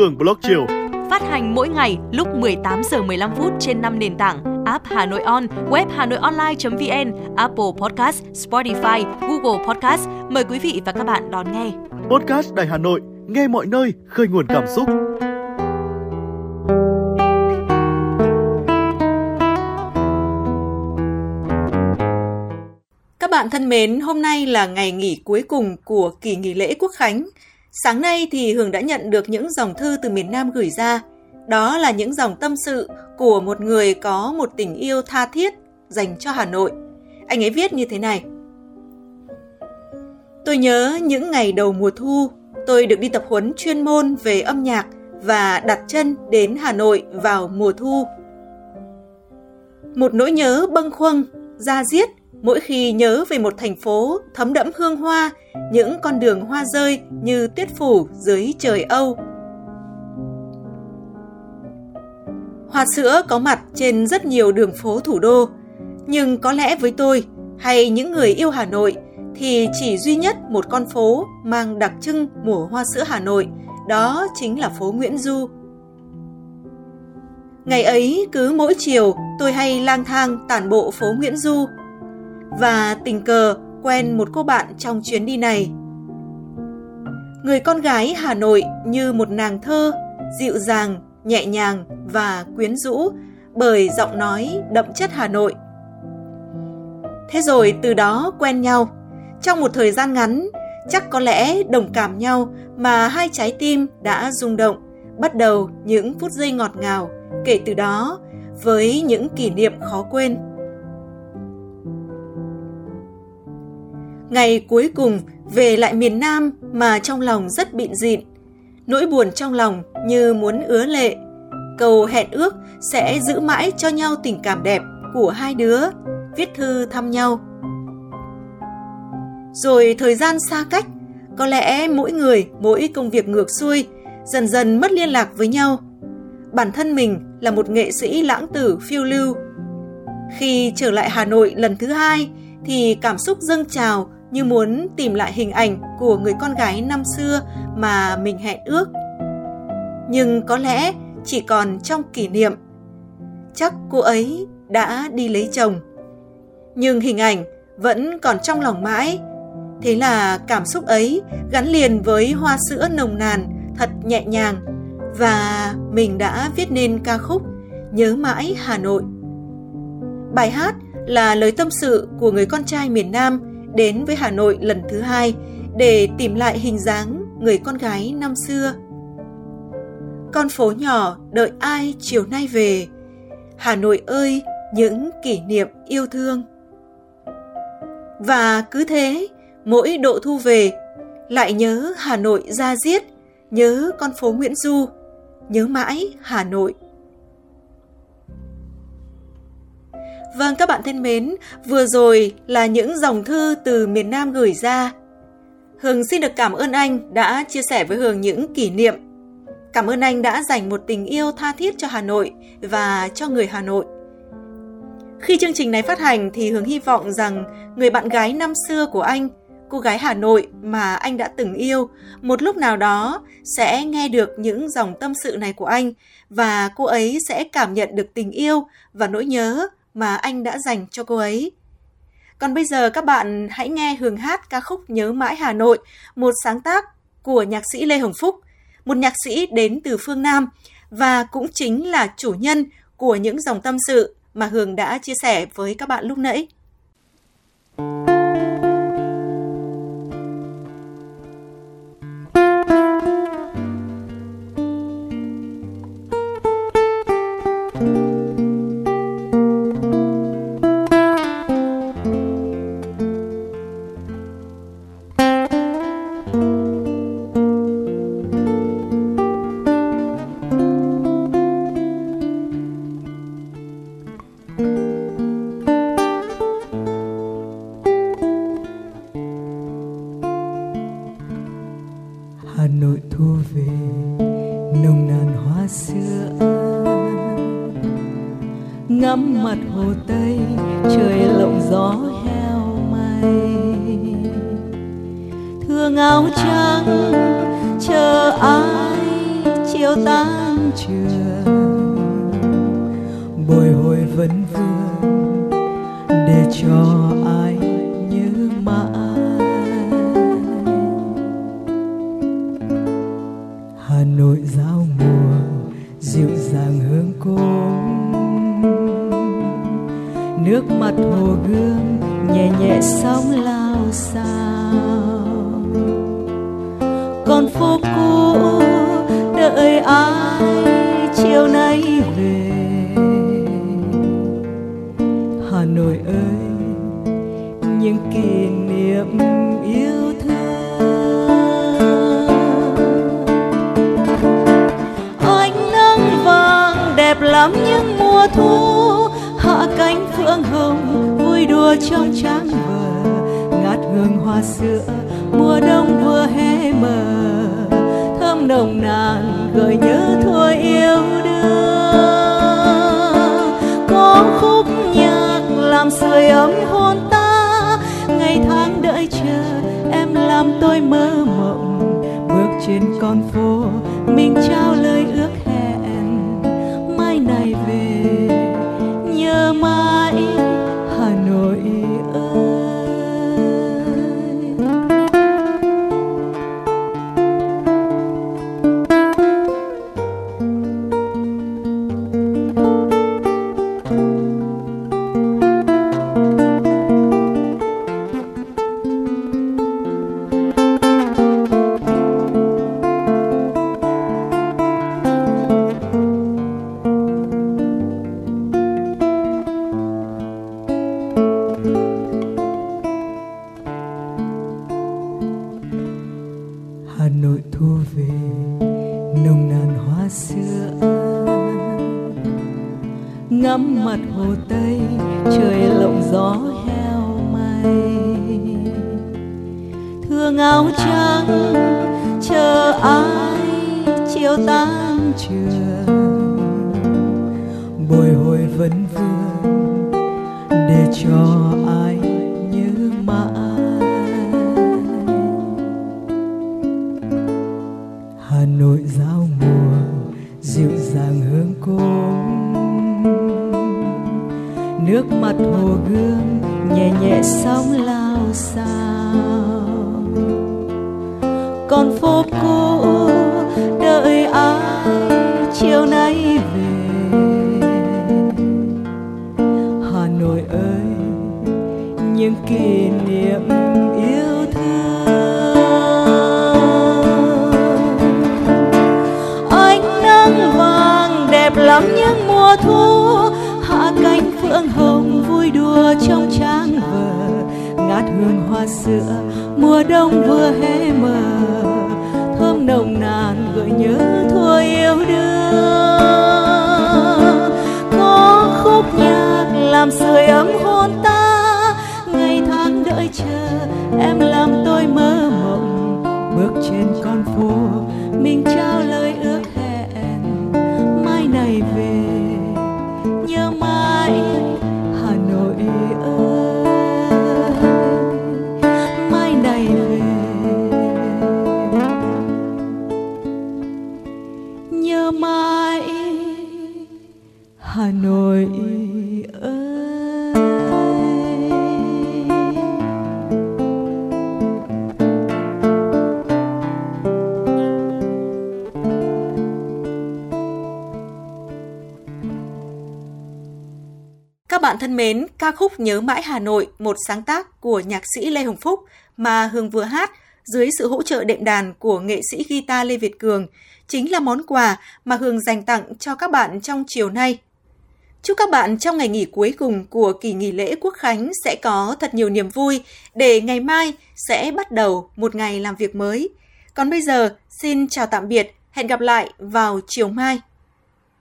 Hương Blog Chiều. Phát hành mỗi ngày lúc 18 giờ 15 phút trên 5 nền tảng app Hà Nội On, web Hà Nội Online.vn, Apple Podcast, Spotify, Google Podcast. Mời quý vị và các bạn đón nghe. Podcast Đài Hà Nội, nghe mọi nơi, khơi nguồn cảm xúc. Các bạn thân mến, hôm nay là ngày nghỉ cuối cùng của kỳ nghỉ lễ Quốc Khánh. Sáng nay thì Hường đã nhận được những dòng thư từ miền Nam gửi ra. Đó là những dòng tâm sự của một người có một tình yêu tha thiết dành cho Hà Nội. Anh ấy viết như thế này. Tôi nhớ những ngày đầu mùa thu, tôi được đi tập huấn chuyên môn về âm nhạc và đặt chân đến Hà Nội vào mùa thu. Một nỗi nhớ bâng khuâng, da diết mỗi khi nhớ về một thành phố thấm đẫm hương hoa, những con đường hoa rơi như tuyết phủ dưới trời Âu. Hoa sữa có mặt trên rất nhiều đường phố thủ đô, nhưng có lẽ với tôi hay những người yêu Hà Nội thì chỉ duy nhất một con phố mang đặc trưng mùa hoa sữa Hà Nội, đó chính là phố Nguyễn Du. Ngày ấy cứ mỗi chiều tôi hay lang thang tản bộ phố Nguyễn Du và tình cờ quen một cô bạn trong chuyến đi này. Người con gái Hà Nội như một nàng thơ, dịu dàng, nhẹ nhàng và quyến rũ bởi giọng nói đậm chất Hà Nội. Thế rồi từ đó quen nhau. Trong một thời gian ngắn, chắc có lẽ đồng cảm nhau mà hai trái tim đã rung động, bắt đầu những phút giây ngọt ngào kể từ đó với những kỷ niệm khó quên. Ngày cuối cùng về lại miền Nam mà trong lòng rất bịn dịn. Nỗi buồn trong lòng như muốn ứa lệ. Cầu hẹn ước sẽ giữ mãi cho nhau tình cảm đẹp của hai đứa, viết thư thăm nhau. Rồi thời gian xa cách, có lẽ mỗi người mỗi công việc ngược xuôi, dần dần mất liên lạc với nhau. Bản thân mình là một nghệ sĩ lãng tử phiêu lưu. Khi trở lại Hà Nội lần thứ hai thì cảm xúc dâng trào như muốn tìm lại hình ảnh của người con gái năm xưa mà mình hẹn ước. Nhưng có lẽ chỉ còn trong kỷ niệm. Chắc cô ấy đã đi lấy chồng. Nhưng hình ảnh vẫn còn trong lòng mãi. Thế là cảm xúc ấy gắn liền với hoa sữa nồng nàn, thật nhẹ nhàng và mình đã viết nên ca khúc Nhớ mãi Hà Nội. Bài hát là lời tâm sự của người con trai miền Nam đến với Hà Nội lần thứ hai để tìm lại hình dáng người con gái năm xưa. Con phố nhỏ đợi ai chiều nay về, Hà Nội ơi, những kỷ niệm yêu thương. Và cứ thế, mỗi độ thu về, lại nhớ Hà Nội ra diết, nhớ con phố Nguyễn Du, nhớ mãi Hà Nội. Vâng các bạn thân mến, vừa rồi là những dòng thư từ miền Nam gửi ra. Hường xin được cảm ơn anh đã chia sẻ với Hường những kỷ niệm. Cảm ơn anh đã dành một tình yêu tha thiết cho Hà Nội và cho người Hà Nội. Khi chương trình này phát hành thì Hường hy vọng rằng người bạn gái năm xưa của anh, cô gái Hà Nội mà anh đã từng yêu, một lúc nào đó sẽ nghe được những dòng tâm sự này của anh và cô ấy sẽ cảm nhận được tình yêu và nỗi nhớ mà anh đã dành cho cô ấy. Còn bây giờ các bạn hãy nghe Hường hát ca khúc Nhớ mãi Hà Nội, một sáng tác của nhạc sĩ Lê Hồng Phúc, một nhạc sĩ đến từ phương Nam và cũng chính là chủ nhân của những dòng tâm sự mà Hường đã chia sẻ với các bạn lúc nãy. Hà Nội thu về nồng nàn hoa xưa, ngắm mặt hồ Tây trời lộng gió heo may thương áo trắng chờ ai chiều tan trường. Bồi hồi vấn vương để cho ai nước mặt hồ gương nhẹ nhẹ sóng lao sao con phố cũ đợi ai chiều nay về? Hà nội ơi, những kỷ niệm yêu thương. Ánh nắng vàng đẹp lắm những mùa thu cánh phượng hồng, vui đùa trong tráng vờ. Ngát hương hoa sữa, mùa đông vừa hé mờ. Thơm nồng nàn gợi nhớ thuở yêu đương. Có khúc nhạc làm sưởi ấm hôn ta. Ngày tháng đợi chờ, em làm tôi mơ mộng. Bước trên con phố, mình trao lời ước hẹn. Hương áo trắng, chờ ai chiều tan trường. Bồi hồi vấn vương để cho ai nhớ mãi. Hà Nội giao mùa, dịu dàng hương cốm. Nước mặt hồ gương nhẹ nhẹ sóng lao xa. Đẹp lắm những mùa thu. Hạ cánh phượng hồng vui đùa trong trang vở, ngát hương hoa sữa mùa đông vừa hé mờ. Thơm nồng nàn gợi nhớ thua yêu đương. Có khúc nhạc làm sưởi ấm hôn ta. Ngày tháng đợi chờ em làm tôi mơ mộng. Bước trên con phố mình trao lời Các bạn thân mến, ca khúc Nhớ mãi Hà Nội, một sáng tác của nhạc sĩ Lê Hồng Phúc mà Hương vừa hát dưới sự hỗ trợ đệm đàn của nghệ sĩ guitar Lê Việt Cường chính là món quà mà Hương dành tặng cho các bạn trong chiều nay. Chúc các bạn trong ngày nghỉ cuối cùng của kỳ nghỉ lễ Quốc Khánh sẽ có thật nhiều niềm vui để ngày mai sẽ bắt đầu một ngày làm việc mới. Còn bây giờ, xin chào tạm biệt, hẹn gặp lại vào chiều mai.